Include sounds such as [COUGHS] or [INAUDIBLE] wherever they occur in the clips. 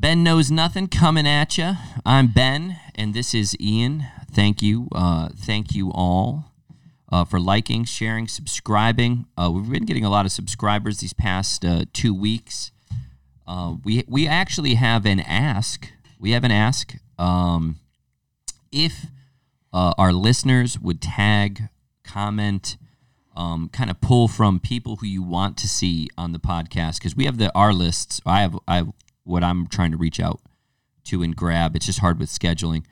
Ben knows nothing coming at you. I'm Ben, and this is Ian. Thank you, uh, thank you all uh, for liking, sharing, subscribing. Uh, we've been getting a lot of subscribers these past uh, two weeks. Uh, we we actually have an ask. We have an ask. Um, if uh, our listeners would tag, comment, um, kind of pull from people who you want to see on the podcast because we have the our lists. I have I have what I'm trying to reach out to and grab. It's just hard with scheduling.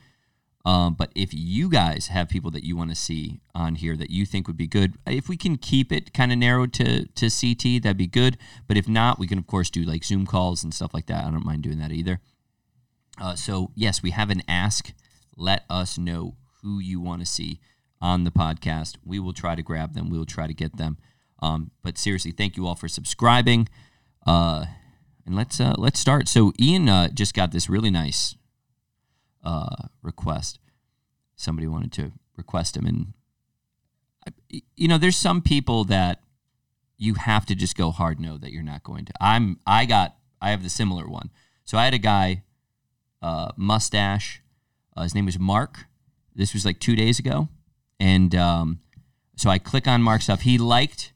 Um, but if you guys have people that you want to see on here that you think would be good, if we can keep it kind of narrowed to to CT, that'd be good. But if not, we can of course do like Zoom calls and stuff like that. I don't mind doing that either. Uh, so yes, we have an ask. Let us know who you want to see on the podcast. We will try to grab them. We will try to get them. Um, but seriously, thank you all for subscribing. Uh, and let's uh, let's start. So Ian uh, just got this really nice uh, request. Somebody wanted to request him, and I- you know, there's some people that you have to just go hard no that you're not going to. I'm I got I have the similar one. So I had a guy, uh, mustache. Uh, his name was Mark. This was like two days ago, and um, so I click on Mark's stuff. He liked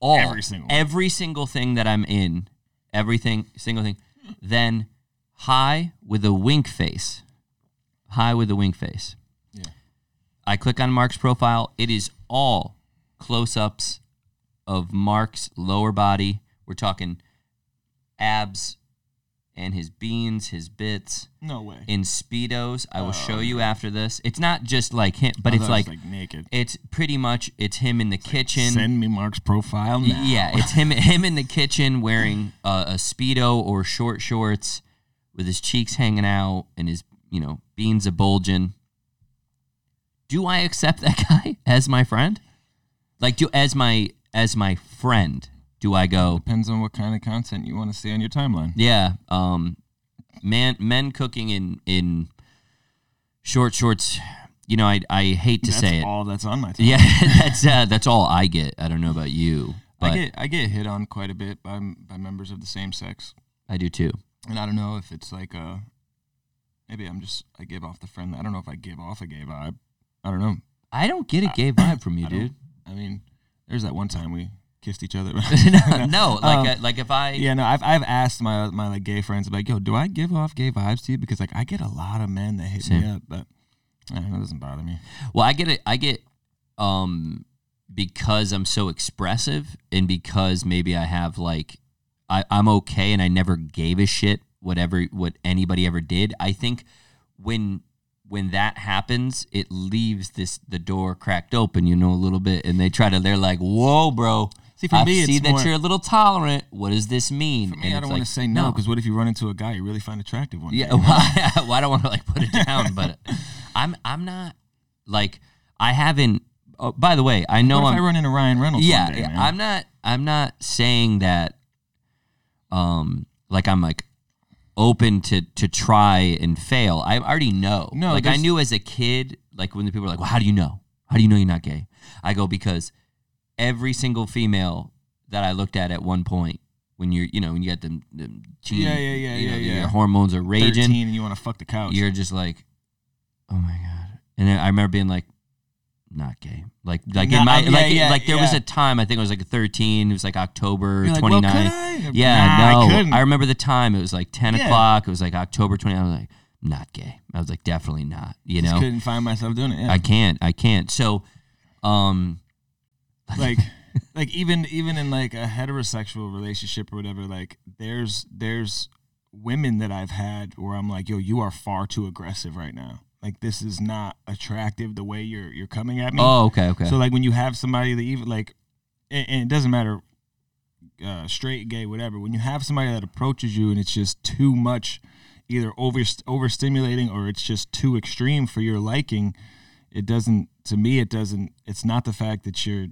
all Every single every single thing that I'm in, everything single thing. Then hi with a wink face, hi with a wink face. Yeah. I click on Mark's profile. It is all close-ups of Mark's lower body. We're talking abs and his beans, his bits No way. in speedos. I will Oh, show you after this. It's not just like him, but I it's thought it was, like, naked. it's pretty much it's him in the kitchen. Send me Mark's profile now. Yeah, it's him [LAUGHS] him in the kitchen wearing uh, a speedo or short shorts with his cheeks hanging out and his you know beans a bulging. Do I accept that [LAUGHS] guy as my friend? Like do as my as my friend? Do I go? Depends on what kind of content you want to see on your timeline. Yeah, um, man, men cooking in in short shorts. You know, I I hate to That's say it. all that's on my [LAUGHS] timeline. Yeah, that's uh, that's all I get. I don't know about you, but I get I get hit on quite a bit by by members of the same sex, I do too. and I don't know if it's like uh maybe I'm just I give off the friend. I don't know if I give off a gay vibe. I don't know. I don't get a gay [COUGHS] vibe from you, I dude. I mean, there's that one time we kissed each other. [LAUGHS] [LAUGHS] no, no, like Um, uh, like if I Yeah, no, I've I've asked my my like gay friends like, yo, do I give off gay vibes to you? Because like I get a lot of men that hit Same. me up, but uh, that doesn't bother me. well, I get it. I get um because I'm so expressive and because maybe I have like I I'm okay and I never gave a shit whatever what anybody ever did. I think when when that happens, it leaves this the door cracked open, you know, a little bit, and they try to. They're like, "Whoa, bro! See, for I me, see it's that more- you're a little tolerant. What does this mean?" For me, And I don't like, want to say no because what if you run into a guy you really find attractive one Yeah, day? [LAUGHS] why, well, I don't want to like put it down, but [LAUGHS] I'm I'm not like I haven't. Oh, by the way, I know I'm. I run into Ryan Reynolds? yeah, day, yeah. I'm not. I'm not saying that. Um, like I'm like open to to try and fail. I already know. No, like I knew as a kid. Like when the people are like, "Well, how do you know? How do you know you're not gay?" I go because every single female that I looked at at one point. When you're, you know, when you get them, them teen, Yeah, yeah, yeah, you know, yeah, your hormones are raging 13 and you want to fuck the couch. you're just like, oh my god. And then I remember being like, not gay. Like like No, in my yeah, like yeah, like there was a time I think it was like 13. It was like October You're like, 29th. well, could I? Yeah, Nah, I no. couldn't. I, remember the time. It was like 10 Yeah. o'clock. It was like October 29th. I was like, not gay. I was like, definitely not. You Just know, couldn't find myself doing it. Yeah. I can't. I can't. So, um, like [LAUGHS] like even even in like a heterosexual relationship or whatever like there's there's women that I've had where I'm like yo you are far too aggressive right now like this is not attractive the way you're you're coming at me oh, okay, okay. so like when you have somebody that even like and, and it doesn't matter uh, straight gay whatever when you have somebody that approaches you and it's just too much either over overstimulating or it's just too extreme for your liking it doesn't to me it doesn't it's not the fact that you're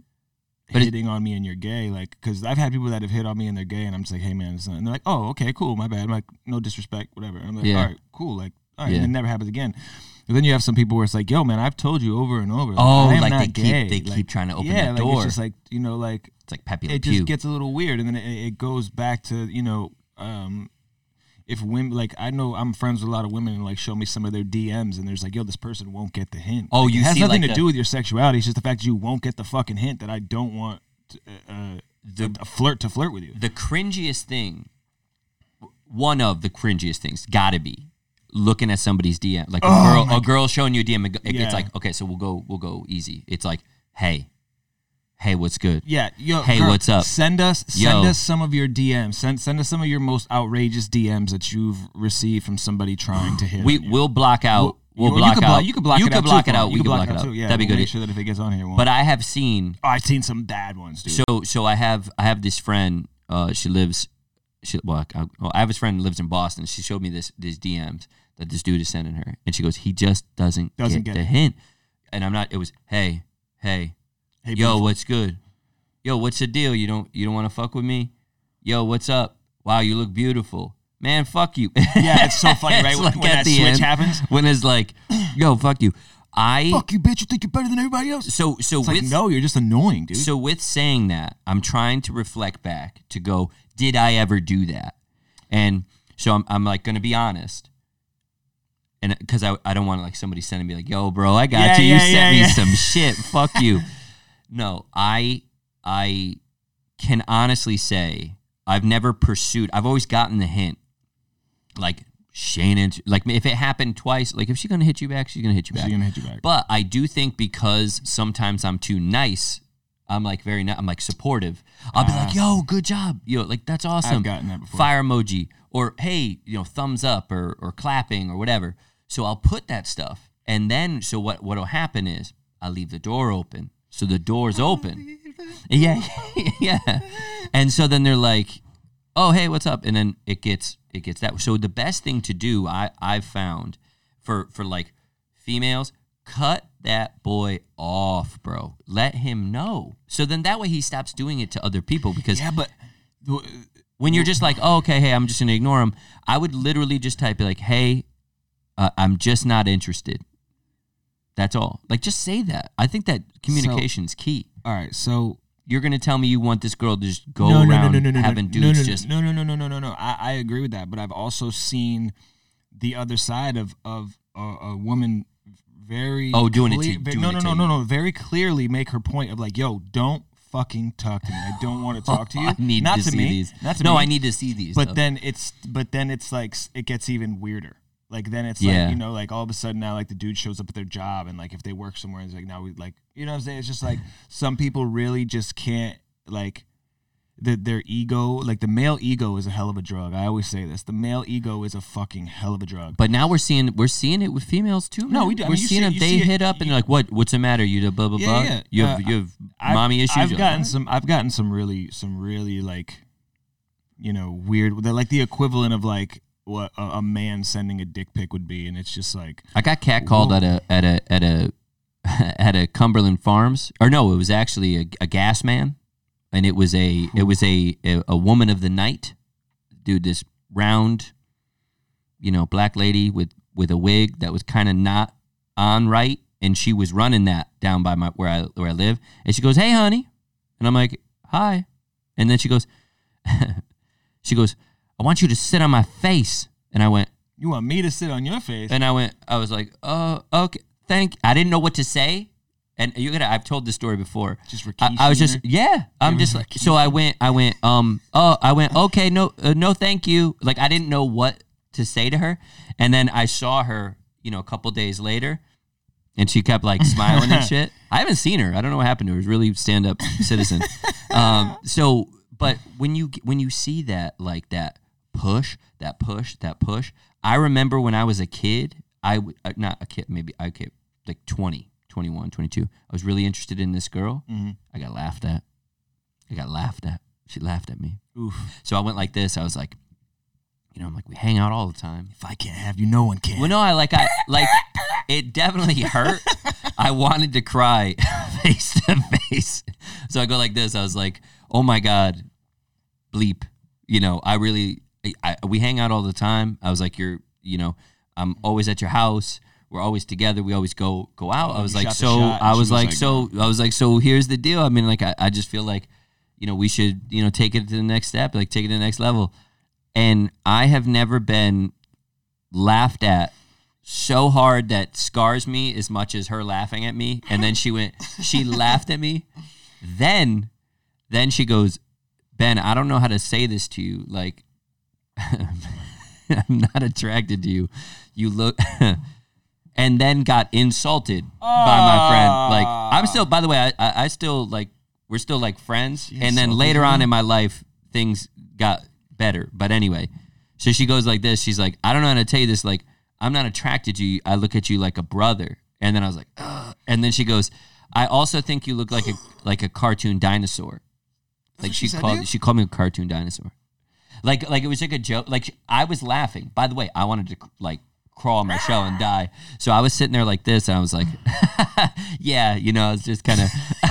But it- hitting on me and you're gay like because i've had people that have hit on me and they're gay and i'm just like hey man it's not, and they're like oh okay cool my bad i'm like no disrespect whatever and i'm like Yeah. all right cool like all right Yeah. and it never happens again and then you have some people where it's like yo man i've told you over and over Oh, I am like they keep- gay. they keep trying to open yeah, that like door. it's just like you know like it's like Pepe Le it Pew. just gets a little weird and then it, it goes back to you know um if women like I know I'm friends with a lot of women and like show me some of their DMs and there's like yo this person won't get the hint. Oh, Like, you it has see, nothing like, to the- do with your sexuality. It's just the fact that you won't get the fucking hint that I don't want to, uh, uh, The- a flirt to flirt with you. the cringiest thing, one of the cringiest things, gotta be looking at somebody's DM, like a Oh, girl, a girl showing you a DM. It, Yeah. gets like, okay, so we'll go, we'll go easy. It's like, hey, hey, what's good? Yeah, yo, Hey, what's up? Send us send Yo. us some of your DMs. Send send us some of your most outrageous DMs that you've received from somebody trying to hit. We you. will block out. We'll, you, you block could out. block- you could block you it out. block too, it out. You We could could block block it out. too. Yeah, That'd be we'll good. Make sure that if it gets on here, we'll But I have seen Oh, I've seen some bad ones, dude. So so I have I have this friend. Uh, she lives. She well, I, well, I have this friend who lives in Boston. She showed me this these DMs that this dude is sending her, and she goes, he just doesn't, Doesn't get, get the hint. And I'm not. It was hey hey hey, yo what's good? Yo what's the deal? You don't you don't want to fuck with me? Yo what's up? Wow you look beautiful. Man fuck you. Yeah, it's so [LAUGHS] funny, right? It's When- like when at that switch end, happens. when it's like, yo fuck you. I Fuck you, bitch! You think you're better than everybody else? so so It's with like, no, you're just annoying, dude. so with saying that, I'm trying to reflect back to go, did I ever do that? And so I'm, I'm like going to be honest. And uh, because I, I don't want like somebody sending me like, yo, bro, I got Yeah, you. You yeah, sent yeah, me some shit. Fuck you. [LAUGHS] No, I I can honestly say I've never pursued. I've always gotten the hint. Like Shannon, like if it happened twice, like if she's gonna hit you back, she's gonna hit you back. She's gonna hit you back. But I do think because sometimes I'm too nice, I'm like very, ni- I'm like supportive. I'll be like, ah. "Yo, good job, yo, like that's awesome." I've gotten that before. Fire emoji or hey, you know, thumbs up or or clapping or whatever. So I'll put that stuff, and then so what? What'll happen is I leave the door open, so the door's open. Yeah, [LAUGHS] yeah. And so then they're like, "Oh, hey, what's up?" And then it gets it gets that. So the best thing to do, I I've found for for like females, cut that boy off, bro. Let him know. So then that way he stops doing it to other people because Yeah, but when you're just like, oh, okay, hey, I'm just gonna ignore him. I would literally just type like, hey, uh, I'm just not interested. That's all. Like, just say that. I think that communication's key. all right, so You're gonna tell me you want this girl to just go no, no, around no, no, no, no, having no, dudes no, no, just no, no, no, no, no, no, no. I, I agree with that, but I've also seen the other side of of a, a woman very Oh, doing it to- ve- doing no, it no, to no, no, no, very clearly make her point of like, yo, don't fucking talk to me. I don't want to [LAUGHS] talk to you. I need not to, to see me, these. not to no, me. I need to see these. But though. then it's but then it's like s- it gets even weirder. Like then it's Yeah. like you know like all of a sudden now like the dude shows up at their job and like if they work somewhere it's like now we like you know what I'm saying it's just like [LAUGHS] some people really just can't like the, their ego like the male ego is a hell of a drug. I always say this. The male ego is a fucking hell of a drug. But now we're seeing we're seeing it with females too. No, we do. I We're mean, seeing see them. They see it- hit up and you- they're like, "What? What's the matter? You the blah blah Yeah, blah. yeah. You have Uh, you have I've- mommy issues." I've gotten like, some. I've gotten some really, some really like, you know, weird. They're like the equivalent of like what a, a man sending a dick pic would be, and it's just like, I got catcalled Whoa. at a at a at [LAUGHS] a at a Cumberland Farms, or no, it was actually a, a gas man, and it was a it was a, a a woman of the night, dude. This round, you know, black lady with with a wig that was kind of not on right, and she was running that down by my where I where I live, and she goes, "Hey, honey," and I'm like, "Hi," and then she goes, [LAUGHS] she goes, "I want you to sit on my face," and I went. you want me to sit on your face? And I went, I was like, oh, okay, thank. I didn't know what to say, and you're gonna. I've told this story before. Just I, I was just, yeah. I'm just like, so I went, I went, um, oh, I went, okay, no, uh, no, thank you. Like I didn't know what to say to her, and then I saw her, you know, a couple days later, and she kept like smiling and [LAUGHS] shit. I haven't seen her. I don't know what happened to her. She's really stand up citizen. [LAUGHS] um, so, but when you when you see that like that push, that push, that push, I remember when I was a kid. I w- uh, not a kid, maybe I kid like 20, 21, 22. I was really interested in this girl. Mhm. I got laughed at. I got laughed at. She laughed at me. Oof. So I went like this. I was like, you know, I'm like, we hang out all the time. If I can't have you, no one can. Well, no, I like, I like, it definitely hurt. I wanted to cry [LAUGHS] face to face. So I go like this. I was like, oh my God, bleep. You know, I really, I, we hang out all the time. I was like, you're, you know, I'm always at your house. We're always together. We always go go out. I was like, so I was like, so I was like, so here's the deal. I mean, like, I, I just feel like, you know, we should, you know, take it to the next step, like take it to the next level. and I have never been laughed at so hard that scars me as much as her laughing at me. And then she went, she [LAUGHS] laughed at me. Then, then she goes, Ben, I don't know how to say this to you. Like, [LAUGHS] I'm not attracted to you. You look, [LAUGHS] and then got insulted by my friend. Like, I'm still, by the way, I, I, I still like, we're still like friends. and then insulted later on in my life, things got better. But anyway, so she goes like this. She's like, I don't know how to tell you this. Like, I'm not attracted to you. I look at you like a brother. And then I was like, Ugh. and then she goes, I also think you look like a like a cartoon dinosaur. Like she she called she called me a cartoon dinosaur. Like like it was like a joke. Like I was laughing. By the way, I wanted to like crawl in my shell and die. So I was sitting there like this, and I was like, [LAUGHS] yeah, you know, it's just kind of. [LAUGHS]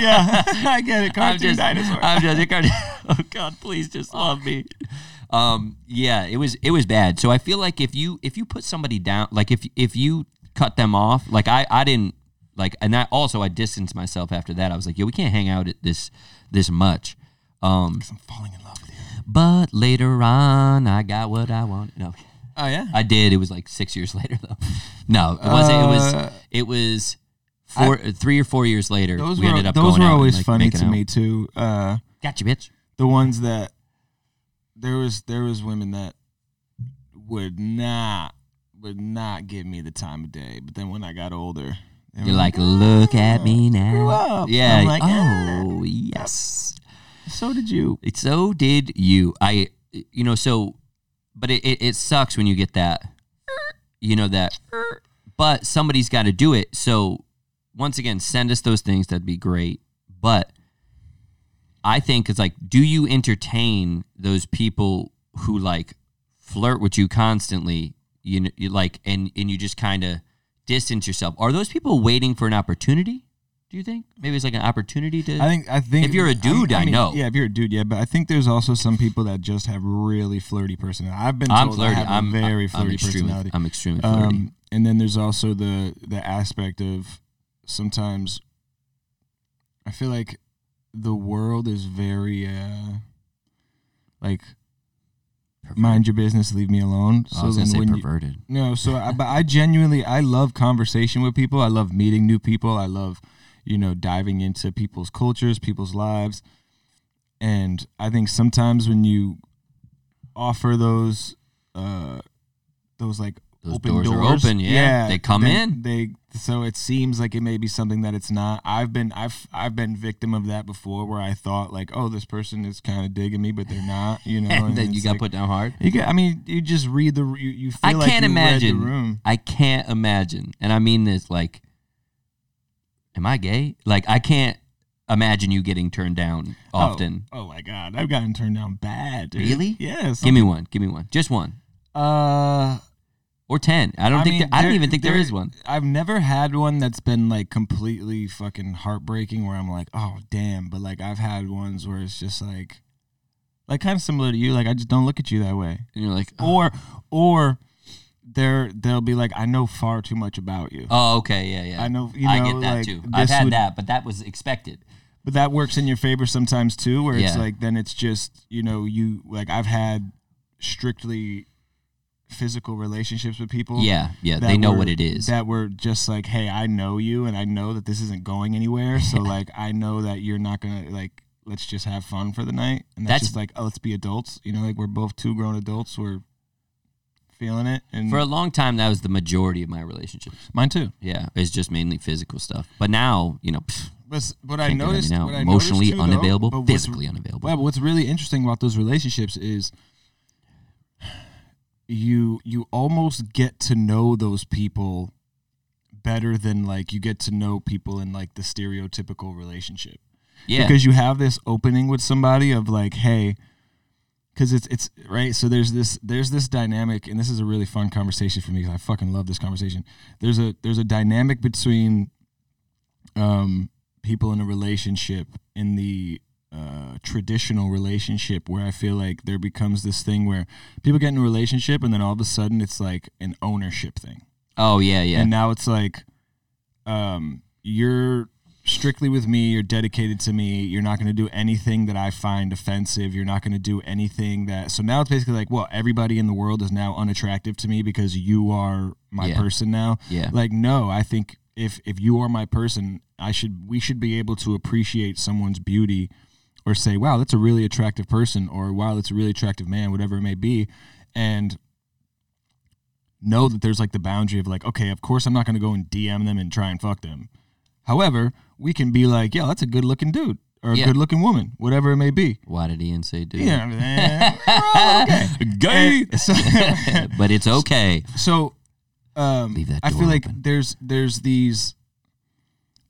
yeah, I get it. [LAUGHS] I'm Cartoon just, dinosaur. I'm just, a cartoon- oh God, please just love me. Um, yeah, it was, it was bad. So I feel like if you, if you put somebody down, like if, if you cut them off, like I, I didn't like, and I also I distanced myself after that. I was like, yo, we can't hang out at this, this much. Um, I'm falling in love. But later on, I got what I wanted. No, Oh yeah. I did. It was like six years [LAUGHS] later though. No, it wasn't. it was, Uh, it was four, three or four years later. Those we were ended up those going were out and, always like, funny making to out. me too. Uh, Gotcha, bitch. the ones that there was there was women that would not would not give me the time of day. But then when I got older, they were You're like, look at me now. up. Yeah. I'm like, oh, yes. So did you. So did you. I, you know, so, but it, it, it sucks when you get that, you know, that, but somebody's got to do it. So, once again, send us those things. That'd be great. But I think it's like, do you entertain those people who like flirt with you constantly? You know, you like, and and you just kind of distance yourself. Are those people waiting for an opportunity? Do you think maybe it's like an opportunity to? I think I think If you're a dude, I know. Yeah, if you're a dude, yeah. But I think there's also some people that just have really flirty personality. I've been I'm flirty. I have I'm a very I'm flirty extremely, personality. I'm extremely flirty. Um, and then there's also the the aspect of sometimes I feel like the world is very uh like mind your business, leave me alone. I was gonna say when you, perverted. no, so I, but I genuinely I love conversation with people. I love meeting new people. I love you know diving into people's cultures, people's lives, and I think sometimes when you offer those uh those like Those open doors are open, yeah. They come then in. They so it seems like it may be something that it's not. I've been I've I've been victim of that before, where I thought like, oh, this person is kind of digging me, but they're not. You know, [LAUGHS] and then you got like- put down hard. You get, I mean, you just read the you, you feel I like can't imagine. the room. I can't imagine, and I mean this like, am I gay? Like I can't imagine you getting turned down often. Oh, oh my god, I've gotten turned down bad. Dude. Really? Yeah. Give me one. Give me one. Just one Uh, or ten. I don't I think. mean, there, I don't even think there there- is one. I've never had one that's been like completely fucking heartbreaking, where I'm like, oh damn. But like I've had ones where it's just like, like kind of similar to you. Like I just don't look at you that way. And you're like, oh, Or, or, they're they'll be like, I know far too much about you. oh, okay, yeah, yeah. I know, you I get that like, too. I've had would- that, but that was expected. but that works in your favor sometimes too where it's like then it's just you know you like i've had strictly physical relationships with people Yeah, yeah. They know were- what it is. that were just like hey i know you and i know that this isn't going anywhere so [LAUGHS] like i know that you're not gonna like let's just have fun for the night and that's, That's- just like oh, let's be adults you know like we're both two grown adults we're feeling it and For a long time, that was the majority of my relationships. mine too Yeah, it's just mainly physical stuff. But now, you know, pfft, but, s- what i can't get at me noticed now. what I emotionally noticed too, though, unavailable, but what's- physically unavailable. Well, what's really interesting about those relationships is you you almost get to know those people better than like you get to know people in like the stereotypical relationship. yeah, Because you have this opening with somebody of like, hey, because it's it's right. So there's this there's this dynamic, and this is a really fun conversation for me because I fucking love this conversation. There's a there's a dynamic between um people in a relationship in the uh, traditional relationship where I feel like there becomes this thing where people get in a relationship and then all of a sudden it's like an ownership thing. oh yeah, yeah. And now it's like um you're strictly with me. You're dedicated to me. You're not going to do anything that I find offensive. You're not going to do anything that. So now it's basically like, well, everybody in the world is now unattractive to me because you are my Yeah. person now. Yeah. Like, no, I think if if you are my person, I should we should be able to appreciate someone's beauty, or say, wow, that's a really attractive person, or wow, that's a really attractive man, whatever it may be, and know that there's like the boundary of like, okay, of course I'm not going to go and DM them and try and fuck them. However, we can be like, yeah, that's a good looking dude or a Yeah. good looking woman, whatever it may be. Why did Ian say dude? Yeah, man. We're all okay. Gay. So, [LAUGHS] but it's okay. so um, Leave that I door feel like open. there's there's these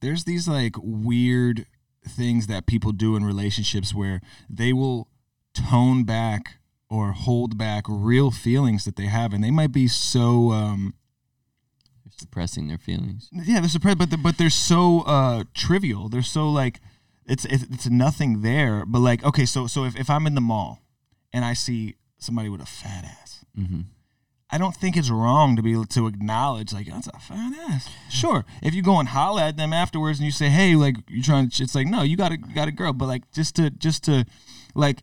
there's these like weird things that people do in relationships where they will tone back or hold back real feelings that they have and they might be so um suppressing their feelings. yeah they're surprised but they're, but they're so uh trivial they're so like it's, it's it's nothing there but like okay so so if, if i'm in the mall and i see somebody with a fat ass Mm-hmm. I don't think it's wrong to be able to acknowledge like that's a fat ass. Sure, if you go and holler at them afterwards and you say, "Hey, like you trying," to, it's like no, you got a you got a girl, but like just to just to like.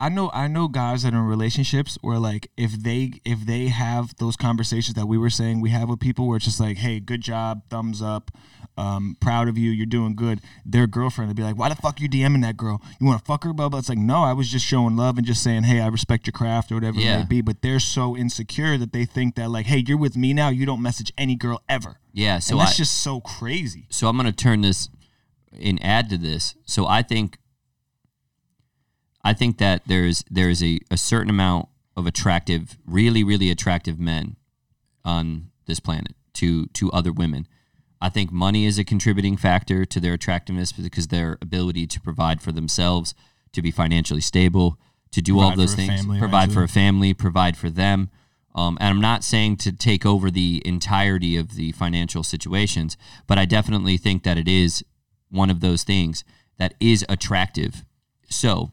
I know I know guys that are in relationships where like if they if they have those conversations that we were saying we have with people where it's just like hey good job thumbs up um, proud of you you're doing good their girlfriend would be like why the fuck you DMing that girl you want to fuck her blah blah it's like no I was just showing love and just saying hey I respect your craft or whatever it Yeah. may be but they're so insecure that they think that like hey you're with me now you don't message any girl ever Yeah. So and I, that's just so crazy so I'm going to turn this and add to this. So I think I think that there's there's a, a certain amount of attractive, really really attractive men on this planet to to other women. I think money is a contributing factor to their attractiveness because their ability to provide for themselves, to be financially stable, to do all Provide those for a things, family provide for a family, provide for them. Um, and I'm not saying to take over the entirety of the financial situations, but I definitely think that it is one of those things that is attractive. So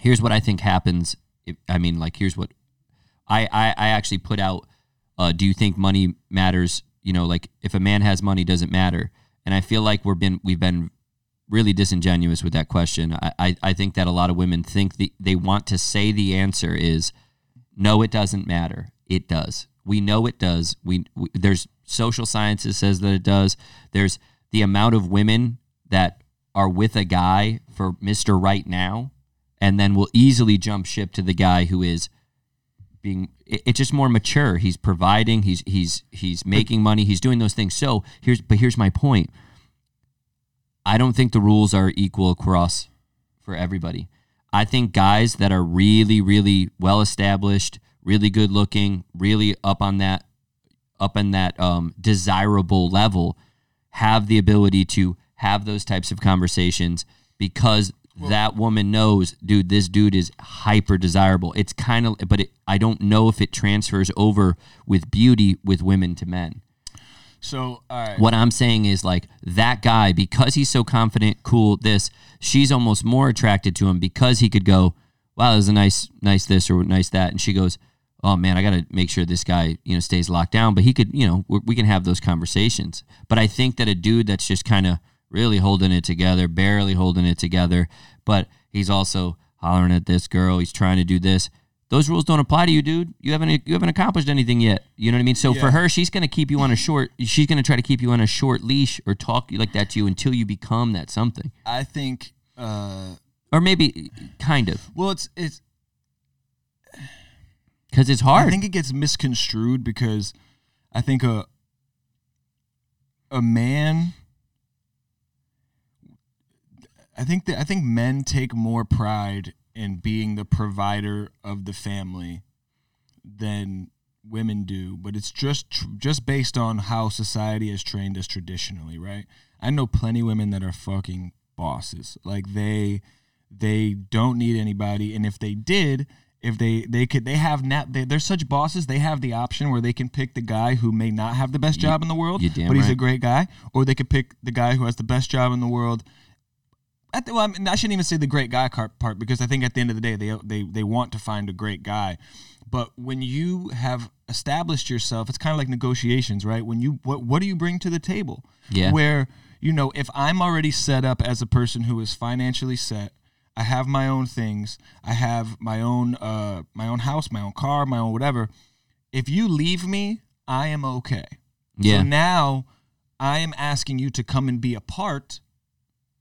here's what I think happens. If, I mean, like, here's what I, I, I actually put out. Uh, do you think money matters? You know, like if a man has money, does it matter? And I feel like we've been we've been really disingenuous with that question. I, I, I think that a lot of women think the, they want to say the answer is no, it doesn't matter. It does. We know it does. We, we there's social sciences says that it does. There's the amount of women that are with a guy for Mister Right now, and then will easily jump ship to the guy who is being it's just more mature. He's providing. He's he's he's making money. He's doing those things. So here's but here's my point. I don't think the rules are equal across for everybody. I think guys that are really, really well established, really good looking, really up on that up on that um, desirable level have the ability to have those types of conversations because that woman knows, dude, this dude is hyper desirable. It's kind of, but it, I don't know if it transfers over with beauty with women to men. so all right What I'm saying is like that guy because he's so confident, cool. This she's almost more attracted to him because he could go, wow, there's a nice, nice this or nice that, and she goes, oh man, I got to make sure this guy you know stays locked down. But he could, you know, we can have those conversations. But I think that a dude that's just kind of really holding it together, barely holding it together, but he's also hollering at this girl. He's trying to do this. Those rules don't apply to you, dude. You haven't you haven't accomplished anything yet. You know what I mean? So for her, she's gonna keep you on a short. She's gonna try to keep you on a short leash or talk like that to you until you become that something, I think uh or maybe kind of well it's it's because it's hard. I think it gets misconstrued because I think a a man I think that I think men take more pride in being the provider of the family than women do, but it's just tr- just based on how society has trained us traditionally, right? I know plenty of women that are fucking bosses. Like they they don't need anybody and if they did if they they could they have not they, they're such bosses they have the option where they can pick the guy who may not have the best You- job in the world but he's a great guy or they could pick the guy who has the best job in the world at the, well, I, mean, I shouldn't even say the great guy part because I think at the end of the day they they they want to find a great guy. But when you have established yourself, it's kind of like negotiations, right? When you what what do you bring to the table? Yeah. Where you know, if I'm already set up as a person who is financially set, I have my own things, I have my own uh my own house, my own car, my own whatever. If you leave me, I am okay. Yeah. So now I am asking you to come and be a part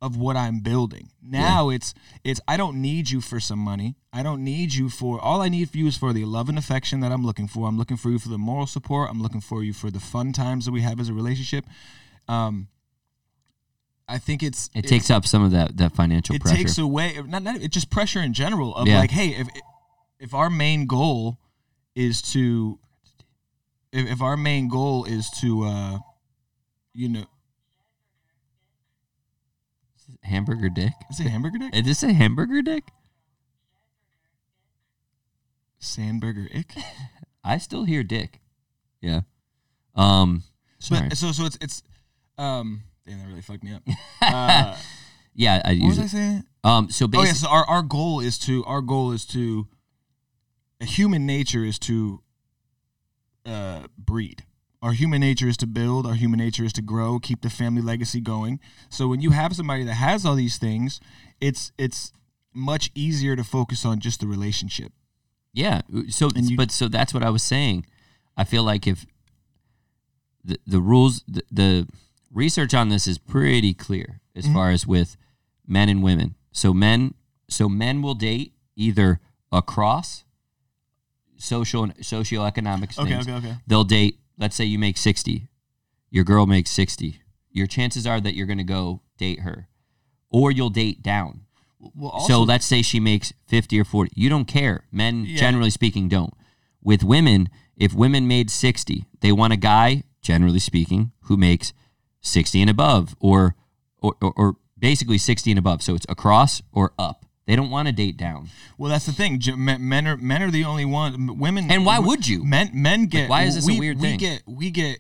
of what I'm building. Now it's it's I don't need you for some money. I don't need you for all I need for you is for the love and affection that I'm looking for. I'm looking for you for the moral support. I'm looking for you for the fun times that we have as a relationship. Um I think it's It takes up some of that that financial it pressure. takes away not, not it's just pressure in general of Yeah. like hey if if our main goal is to if, if our main goal is to uh you know hamburger dick. is it hamburger dick Is this a hamburger dick? sandburger ick [LAUGHS] I still hear dick. Yeah. Um. Sorry. but so so it's it's um damn that really fucked me up [LAUGHS] uh, yeah, I what was I saying Um. So oh basically, yeah so our, our goal is to our goal is to human nature is to uh breed our human nature is to build our human nature is to grow keep the family legacy going so when you have somebody that has all these things it's it's much easier to focus on just the relationship Yeah. So, you- but so that's what I was saying. I feel like if the the rules, the, the research on this is pretty clear as Mm-hmm. far as with men and women. So men, so men will date either across social and socioeconomic okay things. okay okay They'll date. Let's say you make sixty, your girl makes sixty. Your chances are that you're going to go date her, or you'll date down. well So let's say she makes 50 or 40. You don't care. Men, Yeah. generally speaking, don't. With women, if women made 60, they want a guy, generally speaking, who makes 60 and above or, or, or, or basically 60 and above. So it's across or up. They don't want to date down. well that's the thing men, are men are the only one women And why would you? men men get why is this a weird we thing? get we get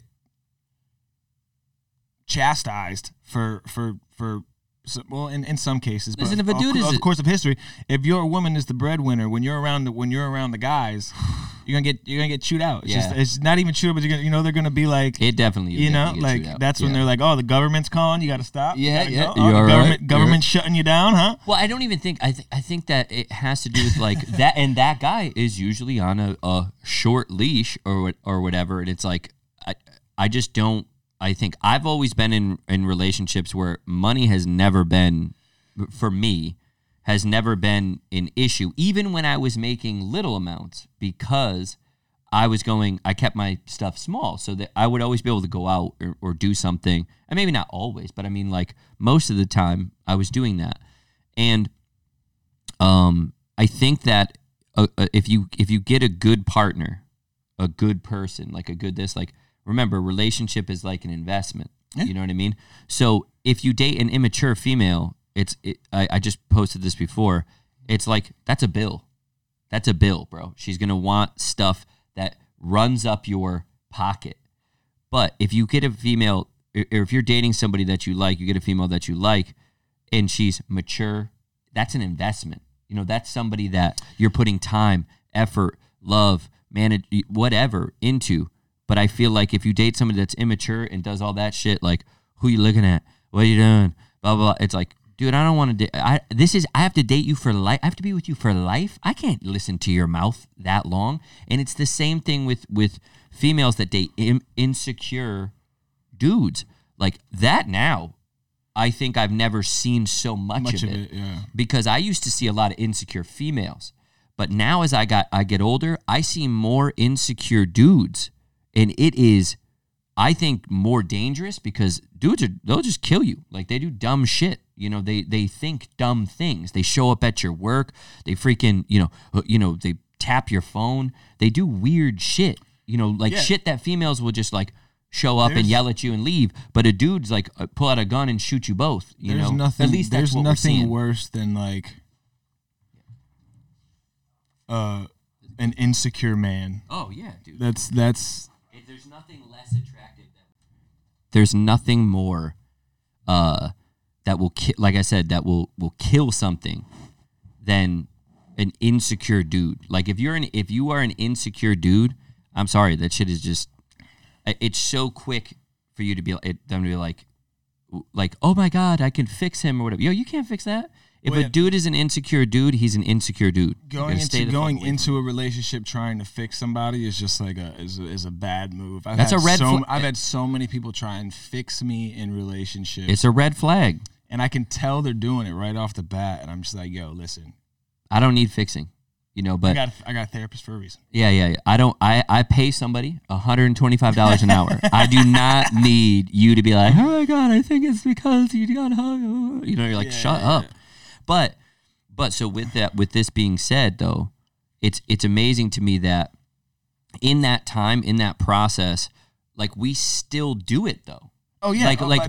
chastised for for for so- well in, in some cases but Listen, if a of, dude of, is of course of history if your woman is the breadwinner when you're around the when you're around the guys you're gonna get you're gonna get chewed out it's just Yeah. it's not even chewed but you're gonna you know they're gonna be like It definitely you know definitely like that's when Yeah. they're like oh the government's calling you gotta stop You Yeah, gotta yeah. go. You oh, the right? government You government shutting you down huh Well, I don't even think I th- I think that it has to do with like [LAUGHS] that, and that guy is usually on a, a short leash or or whatever, and it's like I I just don't. I think I've always been in in relationships where money has never been for me has never been an issue, even when I was making little amounts because. I was going, I kept my stuff small so that I would always be able to go out or, or do something. And maybe not always, but I mean, like most of the time, I was doing that. And um, I think that uh, uh, if you if you get a good partner, a good person, like a good this, like remember, relationship is like an investment. Yeah. You know what I mean? So if you date an immature female, it's it, I, I just posted this before. It's like that's a bill. That's a bill, bro. She's gonna want stuff that runs up your pocket. But if you get a female, or if you're dating somebody that you like, you get a female that you like, and she's mature, that's an investment. You know, that's somebody that you're putting time, effort, love, manage, whatever into. But I feel like if you date somebody that's immature and does all that shit, like who you looking at, what are you doing, blah blah. blah it's like, dude, I don't want to. date. I this is I have to date you for life. I have to be with you for life. I can't listen to your mouth that long. And it's the same thing with with females that date Im- insecure dudes like that. Now, I think I've never seen so much, much of, of it it yeah because I used to see a lot of insecure females. But now as I got I get older, I see more insecure dudes. And it is I think more dangerous because dudes are they'll just kill you. Like they do dumb shit. You know, they they think dumb things. They show up at your work, they freaking, you know, uh, you know, they tap your phone. They do weird shit. You know, like Yeah. shit that females will just like show up and yell at you and leave, but a dude's like uh, pull out a gun and shoot you both, you there's know. nothing At least that's there's nothing worse than like uh an insecure man Oh yeah, dude. that's that's there's nothing less attractive than there's nothing more uh that will ki- like I said that will will kill something than an insecure dude. Like if you're an if you are an insecure dude, I'm sorry, that shit is just it's so quick for you to be it, them to be like like, oh my god, I can fix him or whatever. Yo, you can't fix that. If a dude is an insecure dude, he's an insecure dude. Going into going into a relationship trying to fix somebody is just like a is a, is a bad move. I've That's a red So, fla- I've eh. had so many people try and fix me in relationships, It's a red flag. and I can tell they're doing it right off the bat, and I'm just like, yo, listen, I don't need fixing, you know. but I got I got a therapist for a reason. yeah, yeah, yeah. I don't. I I pay somebody hundred and twenty five dollars an hour. I do not [LAUGHS] need you to be like, oh my god, I think it's because you got high. You know, you're like, Yeah, shut yeah, up. But but so with that, with this being said, though, it's it's amazing to me that in that time, in that process, like we still do it though. Oh yeah, Like- oh, like,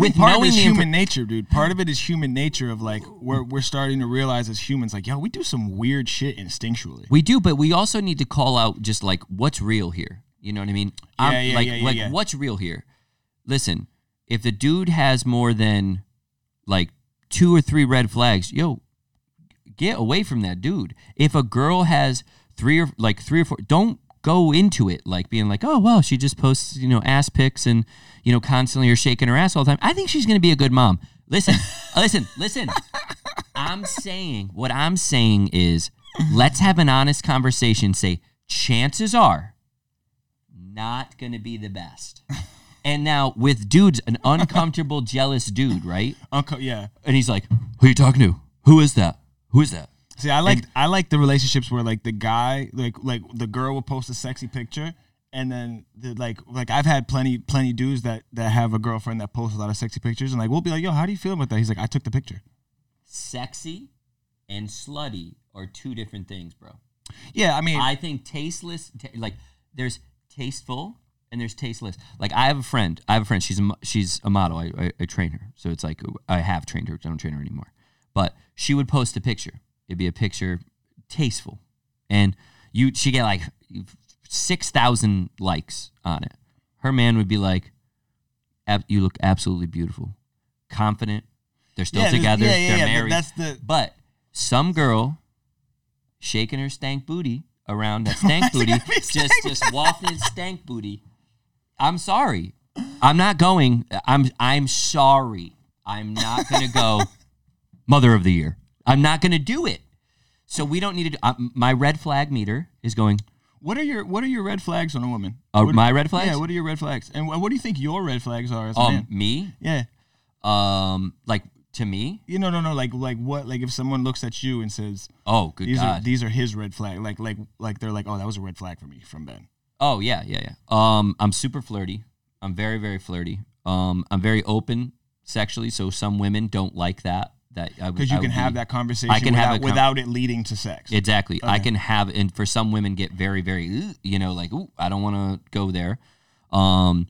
with part of knowing it is human nature, dude. Part of it is human nature of like we're we're starting to realize as humans, like yo, we do some weird shit instinctually. We do, but we also need to call out just like what's real here. You know what I mean? I'm- Yeah, yeah, like yeah, yeah, like yeah. what's real here? Listen, if the dude has more than like two or three red flags, yo, get away from that dude. If a girl has three or like three or four, don't go into it like being like, oh well, she just posts you know ass pics and you know constantly are shaking her ass all the time. I think she's gonna be a good mom. Listen, [LAUGHS] listen, listen. I'm saying what I'm saying is let's have an honest conversation. Say chances are not gonna be the best. And now with dudes, an [LAUGHS] uncomfortable, jealous dude, right? Uncle, yeah. And he's like, "Who are you talking to? Who is that? Who is that?" See, I like I like the relationships where like the guy, like like the girl will post a sexy picture, and then the, like like I've had plenty plenty dudes that that have a girlfriend that posts a lot of sexy pictures, and like we'll be like, yo, how do you feel about that? He's like, I took the picture. Sexy and slutty are two different things, bro. Yeah, I mean, I think tasteless, ta like there's tasteful and there's tasteless. Like I have a friend. I have a friend. She's a she's a model. I, I, I train her, so it's like I have trained her. I don't train her anymore. But she would post a picture. It'd be a picture tasteful, and you she get like six thousand likes on it. Her man would be like, "You look absolutely beautiful, confident. They're still yeah, together. Yeah, yeah, They're married." That's the But some girl shaking her stank booty around that [LAUGHS] stank booty, just just wafting stank booty. I'm sorry. I'm not going. I'm I'm sorry. I'm not gonna go. [LAUGHS] Mother of the year. I'm not gonna do it. So we don't need to. Do, uh, my red flag meter is going. What are your What are your red flags on a woman? Uh, What- my red flags? Yeah. What are your red flags? And what, what do you think your red flags are as a Um, man? me. Yeah. Um, like to me. You know, no, no. Like, like what? Like if someone looks at you and says, Oh, good "These are God. these are his red flag," like, like, like they're like, "Oh, that was a red flag for me from Ben." Oh yeah, yeah, yeah. Um, I'm super flirty. I'm very, very flirty. Um, I'm very open sexually, so some women don't like that. That Because you can have that conversation I can without, have com- without it leading to sex. exactly. I can have, and for some women, get very, very, you know, like, ooh, I don't want to go there. Um,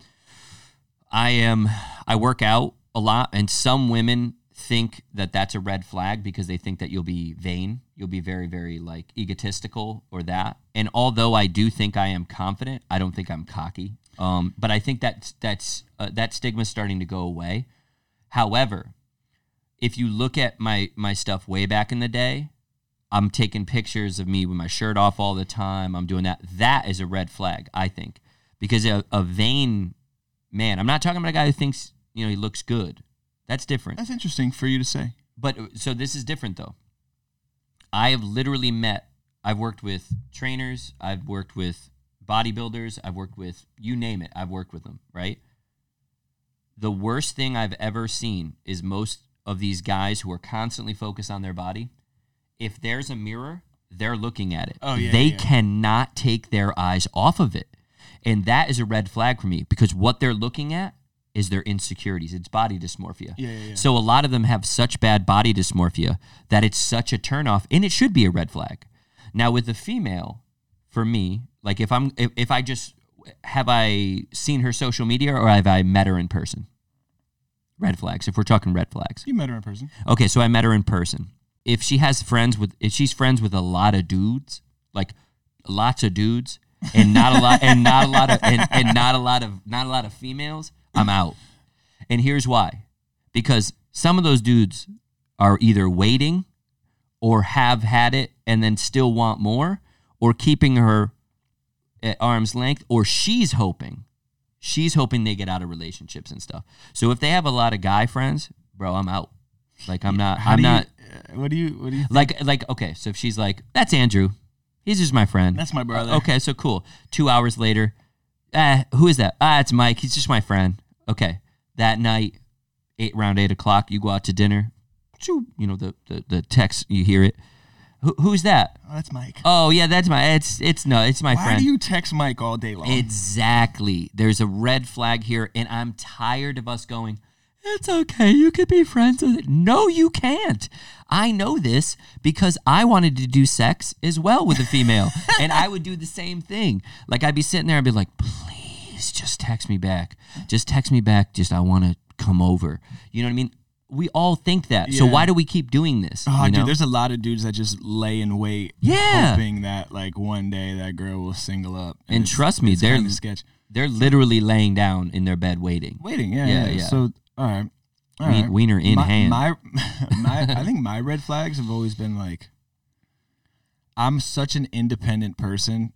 I am. I work out a lot, and some women think that that's a red flag because they think that you'll be vain, you'll be very, very like egotistical or that. And although I do think I am confident, I don't think I'm cocky. Um, but I think that's that's uh, that stigma's starting to go away. However, if you look at my my stuff way back in the day, I'm taking pictures of me with my shirt off all the time. I'm doing that. That is a red flag, I think, because a, a vain man. I'm not talking about a guy who thinks you know he looks good. That's different. That's interesting for you to say. But uh, so this is different though. I have literally met. I've worked with trainers. I've worked with bodybuilders. I've worked with you name it. I've worked with them. Right. The worst thing I've ever seen is most of these guys who are constantly focused on their body. If there's a mirror, they're looking at it. Oh, yeah, they yeah. cannot take their eyes off of it. And that is a red flag for me because what they're looking at is their insecurities. It's body dysmorphia. Yeah, yeah, yeah. So a lot of them have such bad body dysmorphia that it's such a turnoff, and it should be a red flag. Now with the female, for me, like if I'm if, if I just have I seen her social media or have I met her in person? Red flags. If we're talking red flags. You met her in person. Okay, so I met her in person. If she has friends with if she's friends with a lot of dudes, like lots of dudes, and not a lot and not a lot of and, and not a lot of not a lot of females, I'm out. And here's why. Because some of those dudes are either waiting or have had it and then still want more, or keeping her at arm's length, or she's hoping. She's hoping they get out of relationships and stuff. So if they have a lot of guy friends, bro, I'm out. Like I'm not. How I'm do you- not uh, what do you? What do you? Think? like like okay. So if she's like, that's Andrew, he's just my friend. That's my brother. Okay, so cool. Two hours later, ah, who is that? Ah, it's Mike. He's just my friend. Okay, that night, eight around eight o'clock, you go out to dinner. You know the the, the text, you hear it. Who, who's that? Oh, that's Mike. Oh yeah, that's my. It's it's no, it's my Why friend. Why do you text Mike all day long? Exactly. There's a red flag here, and I'm tired of us going, it's okay. You could be friends with it. No, you can't. I know this because I wanted to do sex as well with a female, and I would do the same thing. Like, I'd be sitting there and be like, please just text me back. Just text me back. Just, I want to come over. You know what I mean? We all think that. So Yeah. why do we keep doing this? Oh, you know? dude, there's a lot of dudes that just lay in wait, Yeah. hoping that like one day that girl will single up. And it's- trust me, it's they're- kinda sketch. They're literally laying down in their bed waiting. Waiting, yeah, Yeah, yeah. yeah. So, all right, all Wien- wiener in my, hand. My, [LAUGHS] my, [LAUGHS] I think my red flags have always been like, I'm such an independent person,